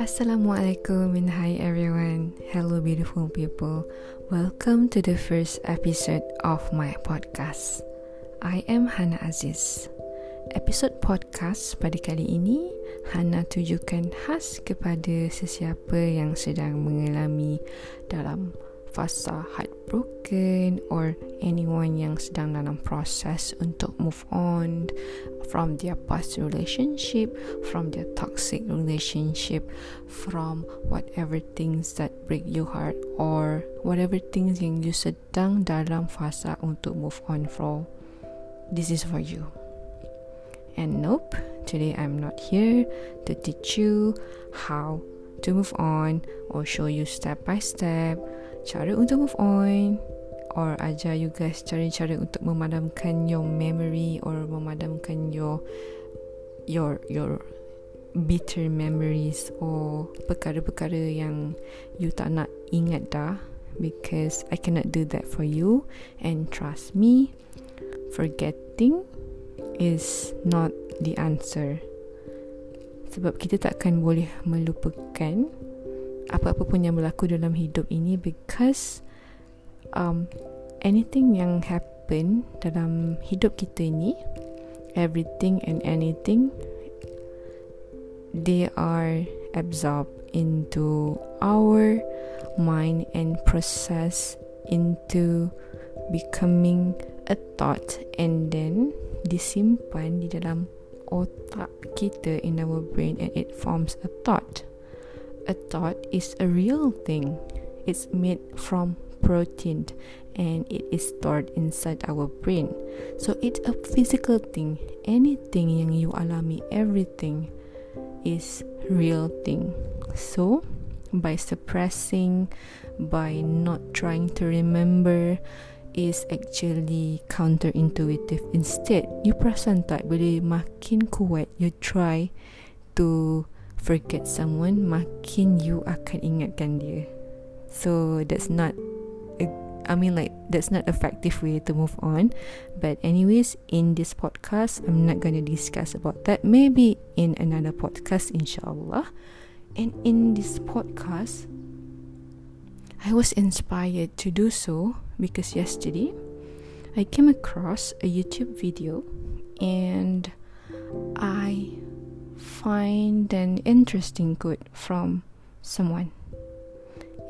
Assalamualaikum and hi everyone. Hello beautiful people. Welcome to the first episode of my podcast. I am Hana Aziz. Episod podcast pada kali ini Hana tujukan khas kepada sesiapa yang sedang mengalami dalam fasa heartbroken or anyone yang sedang dalam proses untuk move on from their past relationship, from their toxic relationship, from whatever things that break your heart or whatever things yang you sedang dalam fasa untuk move on from. This is for you. And nope, today I'm not here to teach you how to move on or show you step by step cara untuk move on or ajar you guys cara-cara untuk memadamkan your memory or memadamkan your your your bitter memories or perkara-perkara yang you tak nak ingat dah. Because I cannot do that for you. And trust me forgetting is not the answer. Sebab kita takkan boleh melupakan apa-apa pun yang berlaku dalam hidup ini because um, anything yang happen dalam hidup kita ini everything and anything they are absorbed into our mind and process into becoming a thought and then disimpan di dalam otak kita in our brain and it forms a thought a thought is a real thing. It's made from protein and it is stored inside our brain. So it's a physical thing. Anything yang you alami, everything is real thing. So by suppressing, by not trying to remember, is actually counterintuitive. Instead, you perasan tak bila makin kuat you try to forget someone makin you akan ingatkan dia so that's not I mean like that's not effective way to move on. But anyways in this podcast I'm not going to discuss about that. Maybe in another podcast inshallah. And in this podcast I was inspired to do so because yesterday I came across a YouTube video and I find an interesting quote from someone.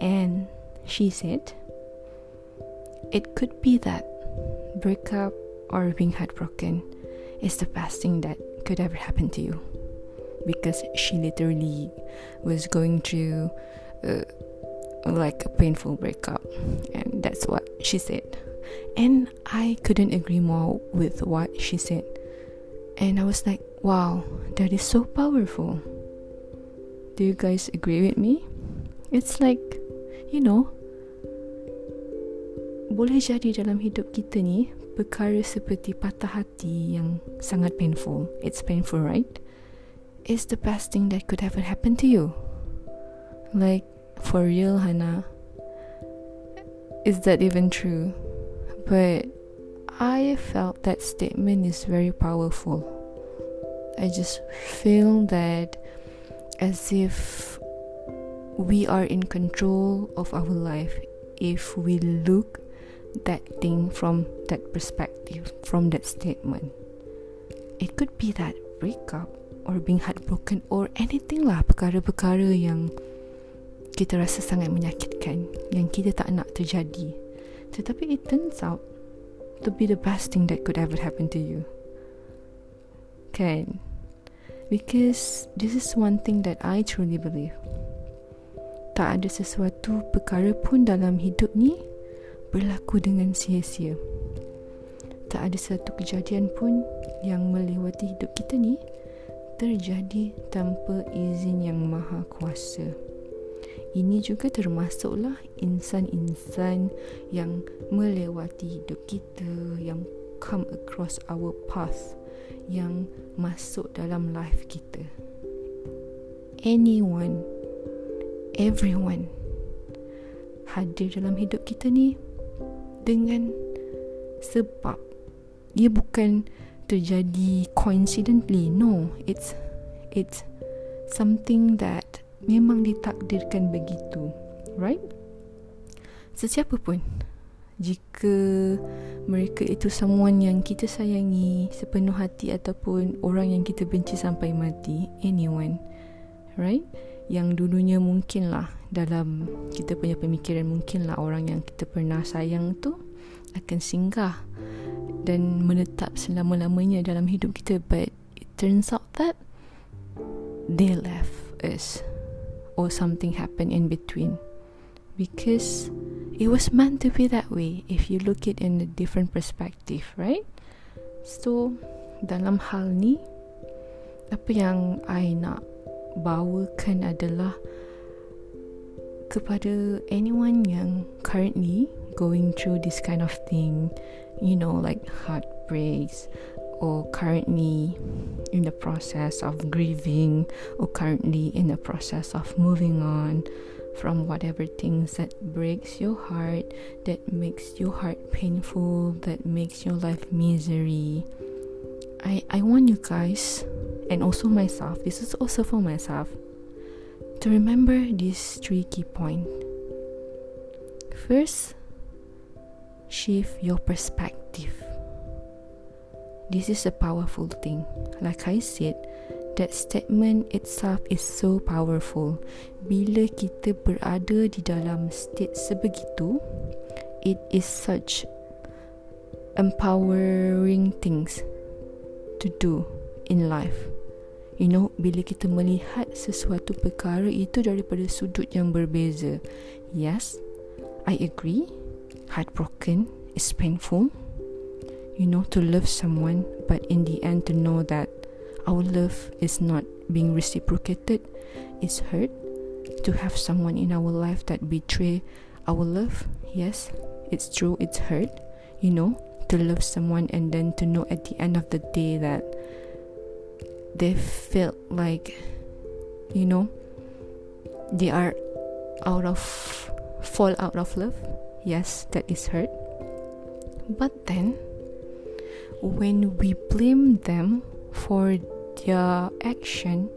And she said, It could be that breakup or being heartbroken is the best thing that could ever happen to you. Because she literally was going through uh, like a painful breakup. And that's what she said. And I couldn't agree more with what she said. And I was like, wow, that is so powerful. Do you guys agree with me? It's like, you know, boleh jadi dalam hidup kita ni perkara seperti patah hati yang sangat painful. It's painful, right? It's the best thing that could ever happen to you. Like, for real, Hannah. Is that even true? But I felt that statement is very powerful. I just feel that as if we are in control of our life if we look that thing from that perspective, from that statement. It could be that breakup or being heartbroken or anything lah perkara-perkara yang kita rasa sangat menyakitkan yang kita tak nak terjadi. Tetapi it turns out to be the best thing that could ever happen to you. Kan? Because this is one thing that I truly believe. Tak ada sesuatu perkara pun dalam hidup ni berlaku dengan sia-sia. Tak ada satu kejadian pun yang melewati hidup kita ni terjadi tanpa izin yang maha kuasa. Ini juga termasuklah insan-insan yang melewati hidup kita yang come across our path yang masuk dalam life kita. Anyone, everyone hadir dalam hidup kita ni dengan sebab dia bukan terjadi coincidentally. No it's it's something that memang ditakdirkan begitu right? Sesiapa pun jika mereka itu someone yang kita sayangi sepenuh hati ataupun orang yang kita benci sampai mati anyone right yang dulunya mungkinlah dalam kita punya pemikiran mungkinlah orang yang kita pernah sayang tu akan singgah dan menetap selama-lamanya dalam hidup kita. But it turns out that they left us or something happened in between. Because it was meant to be that way if you look it in a different perspective right? So dalam hal ni apa yang I nak bawakan adalah kepada anyone yang currently going through this kind of thing you know like heartbreaks or currently in the process of grieving or currently in the process of moving on from whatever things that breaks your heart that makes your heart painful that makes your life misery. I i want you guys and also myself. This is also for myself. To remember these three key points. First shift your perspective. This is a powerful thing. Like i said that statement itself is so powerful. Bila kita berada di dalam state sebegitu, it is such empowering things to do in life. You know, bila kita melihat sesuatu perkara itu daripada sudut yang berbeza. Yes, I agree. Heartbroken is painful. You know, to love someone, but in the end to know that our love is not being reciprocated it's hurt to have someone in our life that betray our love yes it's true it's hurt you know to love someone and then to know at the end of the day that they felt like you know they are out of fall out of love yes that is hurt but then when we blame them for their action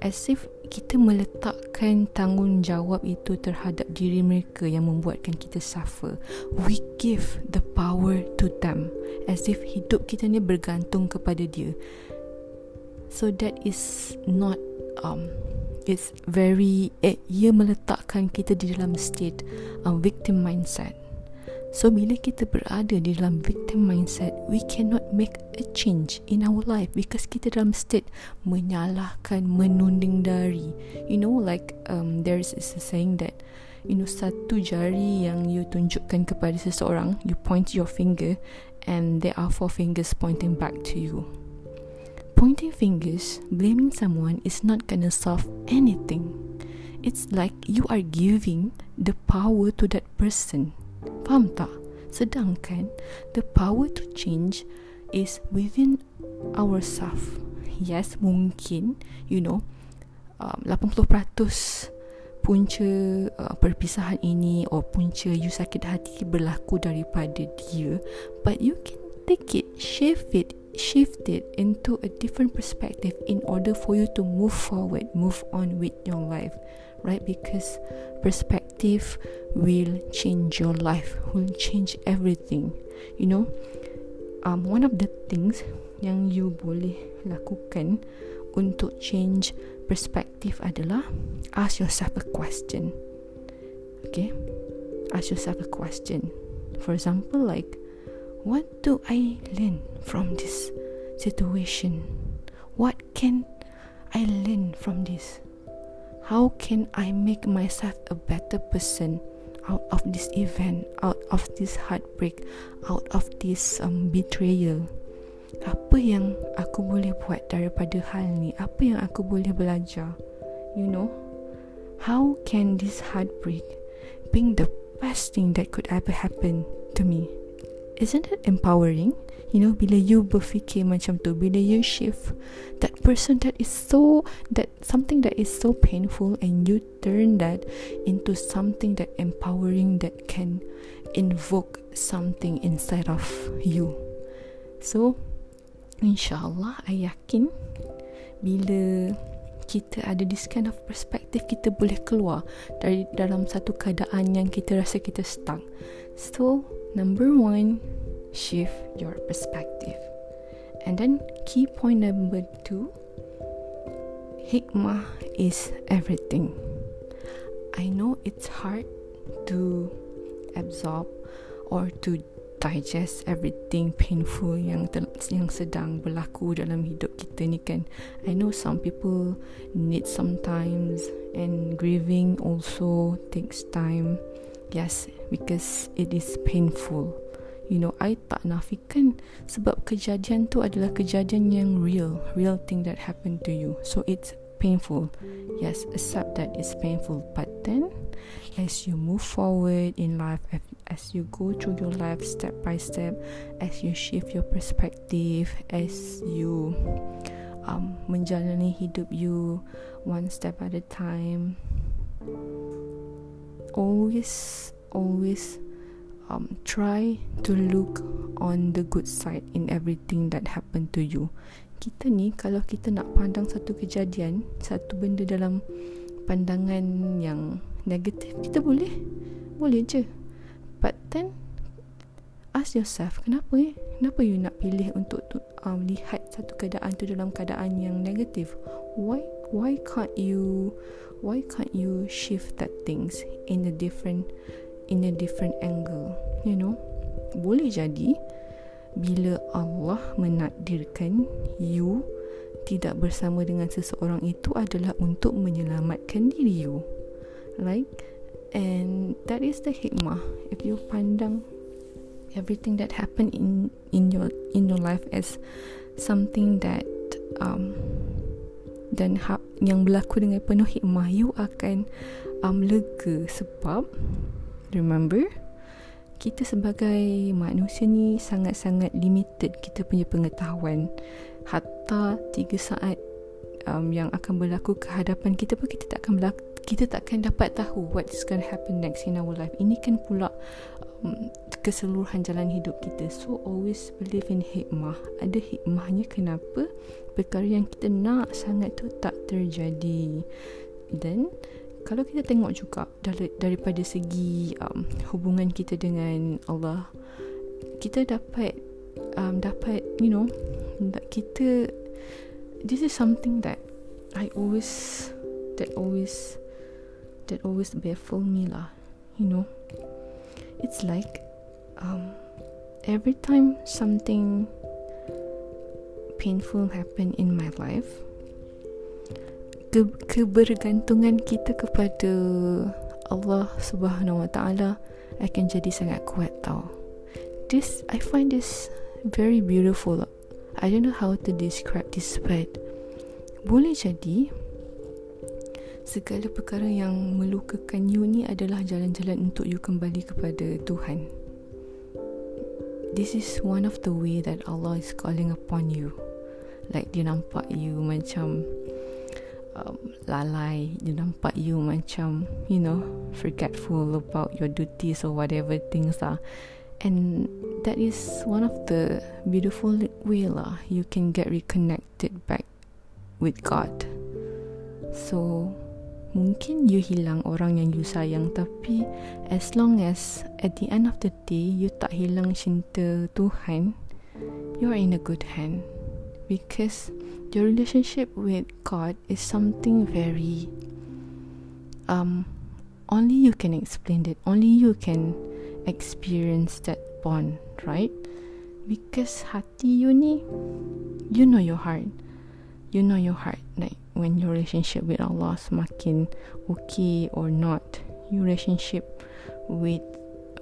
as if kita meletakkan tanggungjawab itu terhadap diri mereka yang membuatkan kita suffer. We give the power to them as if hidup kita ni bergantung kepada dia. So that is not um it's very eh, ia meletakkan kita di dalam state um, victim mindset. So bila kita berada di dalam victim mindset, we cannot make a change in our life because kita dalam state menyalahkan, menunding dari. You know like um there's is a saying that you know satu jari yang you tunjukkan kepada seseorang, you point your finger and there are four fingers pointing back to you. Pointing fingers, blaming someone is not gonna solve anything. It's like you are giving the power to that person. Faham tak? Sedangkan the power to change is within ourselves. Yes, mungkin, you know, um, 80% punca uh, perpisahan ini or punca you sakit hati berlaku daripada dia. But you can take it, shift it, shift it into a different perspective in order for you to move forward, move on with your life. Right? Because perspective will change your life will change everything you know um, one of the things yang you boleh lakukan untuk change perspective adalah ask yourself a question okay ask yourself a question for example like what do i learn from this situation what can i learn from this how can I make myself a better person out of this event, out of this heartbreak, out of this um, betrayal? Apa yang aku boleh buat daripada hal ni? Apa yang aku boleh belajar? You know? How can this heartbreak being the best thing that could ever happen to me? Isn't it empowering? You know, bila you berfikir macam tu, bila you shift that person that is so that something that is so painful and you turn that into something that empowering that can invoke something inside of you. So, InsyaAllah I yakin Bila kita ada this kind of perspective kita boleh keluar dari dalam satu keadaan yang kita rasa kita stuck so number one shift your perspective. And then key point number two hikmah is everything. I know it's hard to absorb or to digest everything painful yang ter- yang sedang berlaku dalam hidup kita ni kan. I know some people need sometimes and grieving also takes time yes because it is painful. You know I tak nafikan sebab kejadian tu adalah kejadian yang real real thing that happened to you. So it's painful. Yes accept that it's painful. But then as you move forward in life as you go through your life step by step as you shift your perspective as you um, menjalani hidup you one step at a time always always um, try to look on the good side in everything that happened to you. Kita ni kalau kita nak pandang satu kejadian satu benda dalam pandangan yang negatif kita boleh. Boleh je. But then ask yourself kenapa eh? Kenapa you nak pilih untuk tu, um, lihat satu keadaan tu dalam keadaan yang negatif why why can't you why can't you shift that things in a different in a different angle you know? Boleh jadi bila Allah menakdirkan you tidak bersama dengan seseorang itu adalah untuk menyelamatkan diri you. Like and that is the hikmah. If you pandang everything that happened in in your in your life as something that um dan ha, yang berlaku dengan penuh hikmah you akan um, lega sebab remember kita sebagai manusia ni sangat-sangat limited kita punya pengetahuan hatta 3 saat um, yang akan berlaku ke hadapan kita pun kita tak akan berlaku, kita takkan dapat tahu what is going to happen next in our life. Ini kan pula keseluruhan jalan hidup kita. So always believe in hikmah. Ada hikmahnya kenapa perkara yang kita nak sangat tu tak terjadi. Dan kalau kita tengok juga dari, daripada segi um, hubungan kita dengan Allah, kita dapat um, dapat you know kita this is something that I always that always that always baffle me lah you know it's like um, every time something painful happen in my life ke kebergantungan kita kepada Allah Subhanahu Wa Taala akan jadi sangat kuat tau. This I find this very beautiful. I don't know how to describe this but boleh jadi segala perkara yang melukakan you ni adalah jalan-jalan untuk you kembali kepada Tuhan. This is one of the way that Allah is calling upon you. Like dia nampak you macam um, lalai, dia nampak you macam you know forgetful about your duties or whatever things are. And that is one of the beautiful way lah you can get reconnected back with God. So mungkin you hilang orang yang you sayang tapi as long as at the end of the day you tak hilang cinta Tuhan you are in a good hand. Because your relationship with God is something very um only you can explain it only you can experience that bond right? Because hati you ni you know your heart you know your heart like when your relationship with Allah semakin okay or not your relationship with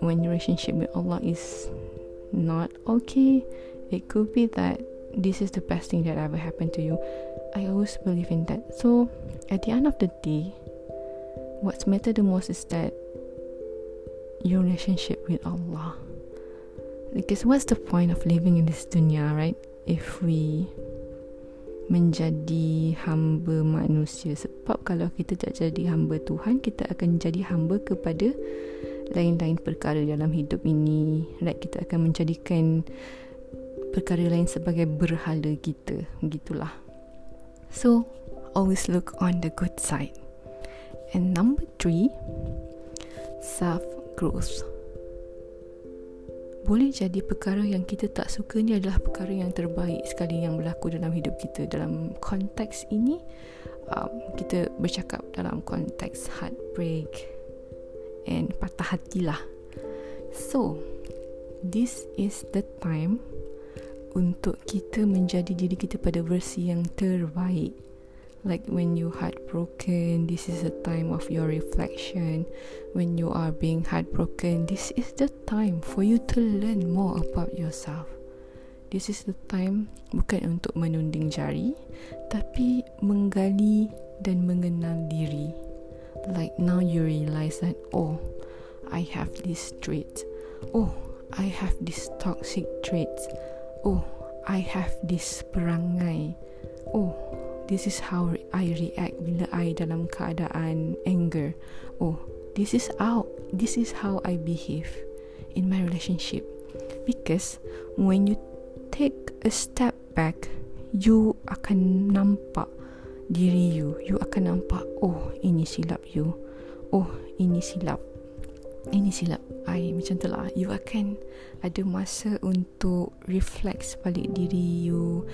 when your relationship with Allah is not okay it could be that this is the best thing that ever happened to you. I always believe in that. So at the end of the day what's matter the most is that your relationship with Allah. Because what's the point of living in this dunya right? If we menjadi hamba manusia. Sebab kalau kita tak jadi hamba Tuhan kita akan jadi hamba kepada lain-lain perkara dalam hidup ini. Like kita akan menjadikan perkara lain sebagai berhala kita. Gitulah so always look on the good side. And number three self growth boleh jadi perkara yang kita tak suka ni adalah perkara yang terbaik sekali yang berlaku dalam hidup kita. Dalam konteks ini um, kita bercakap dalam konteks heartbreak and patah hati lah so this is the time untuk kita menjadi diri kita pada versi yang terbaik like when you heartbroken this is a time of your reflection. When you are being heartbroken this is the time for you to learn more about yourself. This is the time bukan untuk menunding jari tapi menggali dan mengenal diri. Like now you realize that oh i have this trait. Oh i have this toxic trait oh i have this perangai. Oh this is how I react bila I dalam keadaan anger. Oh, this is how this is how I behave in my relationship. Because when you take a step back, you akan nampak diri you. You akan nampak, oh, ini silap you. Oh, ini silap. Ini silap I macam tu lah You akan ada masa untuk reflect balik diri you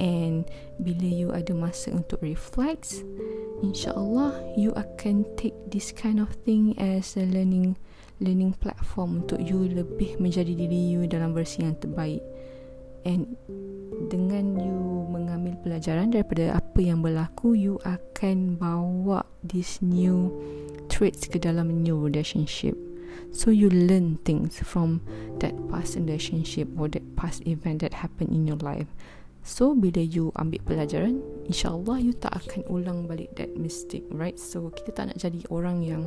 And bila you ada masa untuk reflect InsyaAllah you akan take this kind of thing as a learning learning platform untuk you lebih menjadi diri you dalam versi yang terbaik. And dengan you mengambil pelajaran daripada apa yang berlaku, you akan bawa this new traits ke dalam new relationship. So you learn things from that past relationship or that past event that happened in your life. So bila you ambil pelajaran InsyaAllah you tak akan ulang balik that mistake Right? So kita tak nak jadi orang yang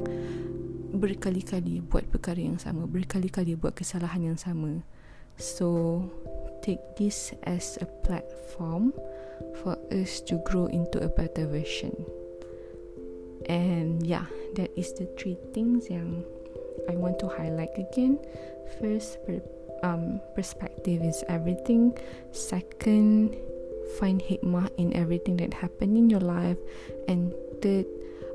Berkali-kali buat perkara yang sama Berkali-kali buat kesalahan yang sama. So Take this as a platform For us to grow into a better version. And yeah That is the three things yang I want to highlight again. First um, perspective is everything. Second, find hikmah in everything that happened in your life. And third,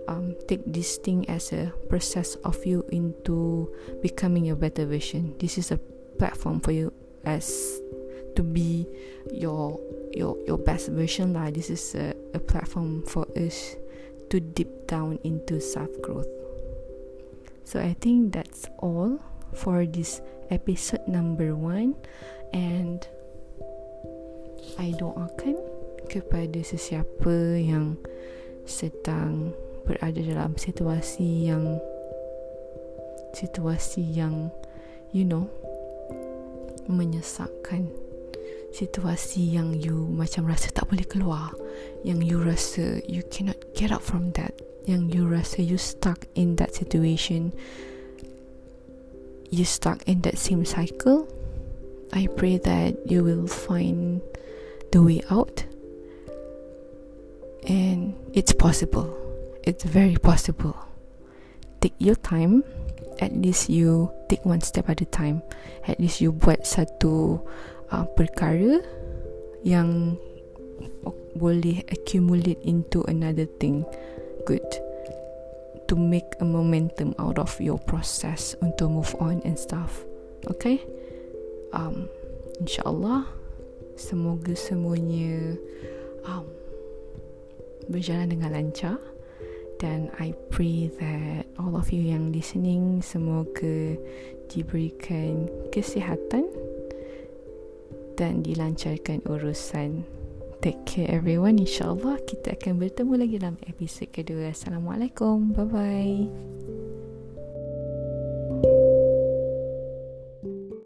um, take this thing as a process of you into becoming your better version. This is a platform for you as to be your your your best version lah. This is a, a platform for us to deep down into self growth. So I think that's all for this episode number one. And I doakan kepada sesiapa yang sedang berada dalam situasi yang situasi yang you know menyesakkan situasi yang you macam rasa tak boleh keluar. Yang you rasa you cannot get out from that. Yang you rasa you stuck in that situation you stuck in that same cycle, I pray that you will find the way out. And it's possible. It's very possible. Take your time. At least you take one step at a time. At least you buat satu uh, perkara yang boleh accumulate into another thing good to make a momentum out of your process untuk move on and stuff. Okay? Um, InsyaAllah, semoga semuanya um, berjalan dengan lancar. Dan I pray that all of you yang listening semoga diberikan kesihatan dan dilancarkan urusan Take care everyone. InsyaAllah kita akan bertemu lagi dalam episod kedua. Assalamualaikum. Bye bye